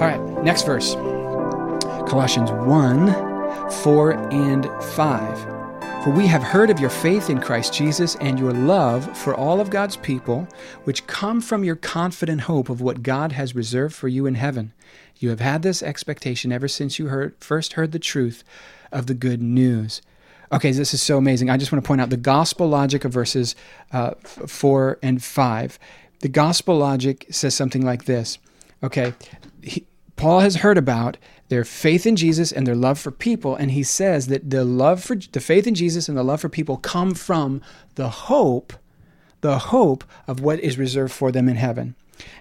All right, next verse Colossians 1 4 and 5. For we have heard of your faith in Christ Jesus and your love for all of God's people, which come from your confident hope of what God has reserved for you in heaven. You have had this expectation ever since you heard, first heard the truth of the good news. Okay, this is so amazing. I just want to point out the gospel logic of verses uh, 4 and 5. The gospel logic says something like this. Okay, he, Paul has heard about their faith in Jesus and their love for people, and he says that the love for the faith in Jesus and the love for people come from the hope, the hope of what is reserved for them in heaven.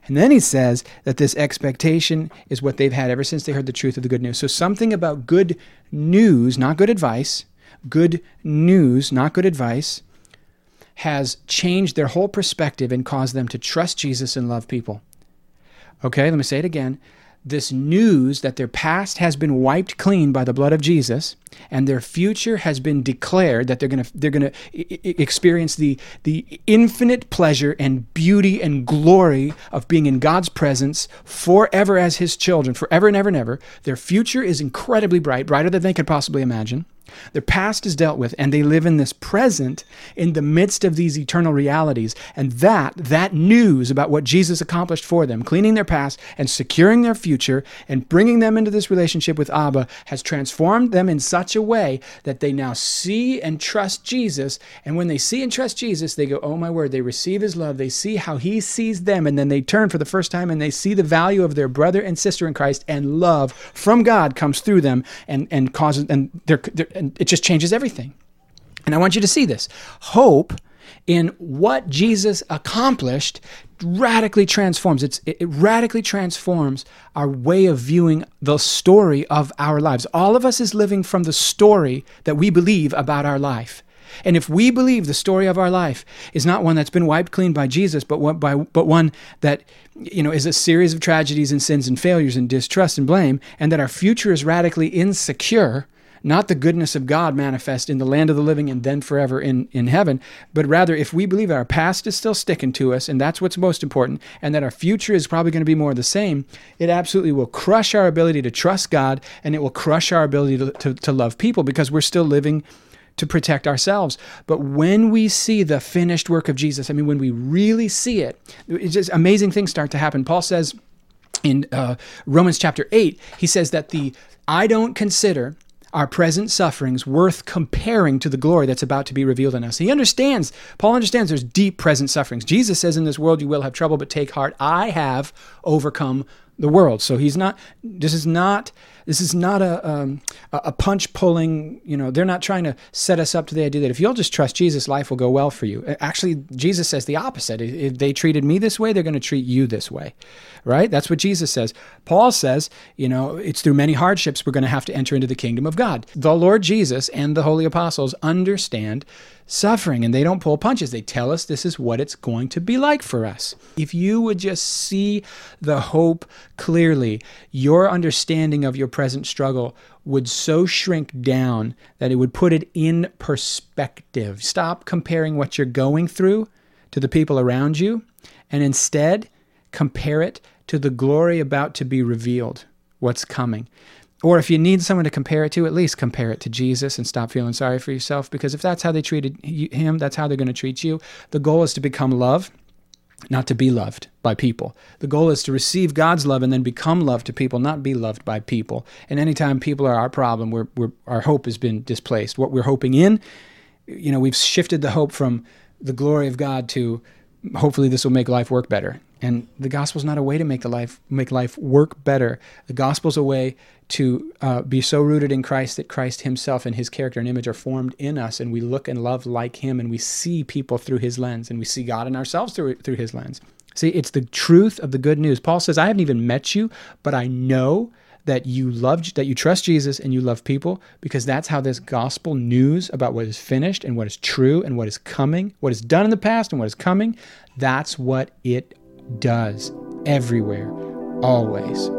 And then he says that this expectation is what they've had ever since they heard the truth of the good news. So something about good news, not good advice, good news, not good advice, has changed their whole perspective and caused them to trust Jesus and love people. Okay, let me say it again this news that their past has been wiped clean by the blood of Jesus and their future has been declared that they're going to they're going to experience the the infinite pleasure and beauty and glory of being in God's presence forever as his children forever and ever and ever. Their future is incredibly bright brighter than they could possibly imagine their past is dealt with, and they live in this present in the midst of these eternal realities. And that, that news about what Jesus accomplished for them, cleaning their past and securing their future and bringing them into this relationship with Abba, has transformed them in such a way that they now see and trust Jesus. And when they see and trust Jesus, they go, Oh my word, they receive his love. They see how he sees them. And then they turn for the first time and they see the value of their brother and sister in Christ, and love from God comes through them and, and causes, and they're, they're and it just changes everything. And I want you to see this. Hope in what Jesus accomplished radically transforms. It's, it radically transforms our way of viewing the story of our lives. All of us is living from the story that we believe about our life. And if we believe the story of our life is not one that's been wiped clean by Jesus, but one, by, but one that you know is a series of tragedies and sins and failures and distrust and blame, and that our future is radically insecure, not the goodness of God manifest in the land of the living and then forever in, in heaven, but rather if we believe our past is still sticking to us, and that's what's most important, and that our future is probably going to be more of the same, it absolutely will crush our ability to trust God and it will crush our ability to, to, to love people because we're still living to protect ourselves. But when we see the finished work of Jesus, I mean, when we really see it, it's just amazing things start to happen. Paul says in uh, Romans chapter 8, he says that the I don't consider our present sufferings worth comparing to the glory that's about to be revealed in us. He understands, Paul understands there's deep present sufferings. Jesus says, In this world you will have trouble, but take heart, I have overcome the world. So he's not, this is not this is not a, um, a punch pulling, you know, they're not trying to set us up to the idea that if you'll just trust Jesus, life will go well for you. Actually, Jesus says the opposite. If they treated me this way, they're going to treat you this way, right? That's what Jesus says. Paul says, you know, it's through many hardships we're going to have to enter into the kingdom of God. The Lord Jesus and the holy apostles understand suffering and they don't pull punches. They tell us this is what it's going to be like for us. If you would just see the hope clearly, your understanding of your present struggle would so shrink down that it would put it in perspective. Stop comparing what you're going through to the people around you and instead compare it to the glory about to be revealed, what's coming. Or if you need someone to compare it to, at least compare it to Jesus and stop feeling sorry for yourself. Because if that's how they treated him, that's how they're going to treat you. The goal is to become love, not to be loved by people. The goal is to receive God's love and then become love to people, not be loved by people. And anytime people are our problem, we're, we're, our hope has been displaced. What we're hoping in, you know, we've shifted the hope from the glory of God to hopefully this will make life work better. And the gospel is not a way to make the life make life work better. The gospel is a way to uh, be so rooted in Christ that Christ Himself and His character and image are formed in us, and we look and love like Him, and we see people through His lens, and we see God and ourselves through through His lens. See, it's the truth of the good news. Paul says, "I haven't even met you, but I know." that you love that you trust Jesus and you love people because that's how this gospel news about what is finished and what is true and what is coming, what is done in the past and what is coming, that's what it does everywhere, always.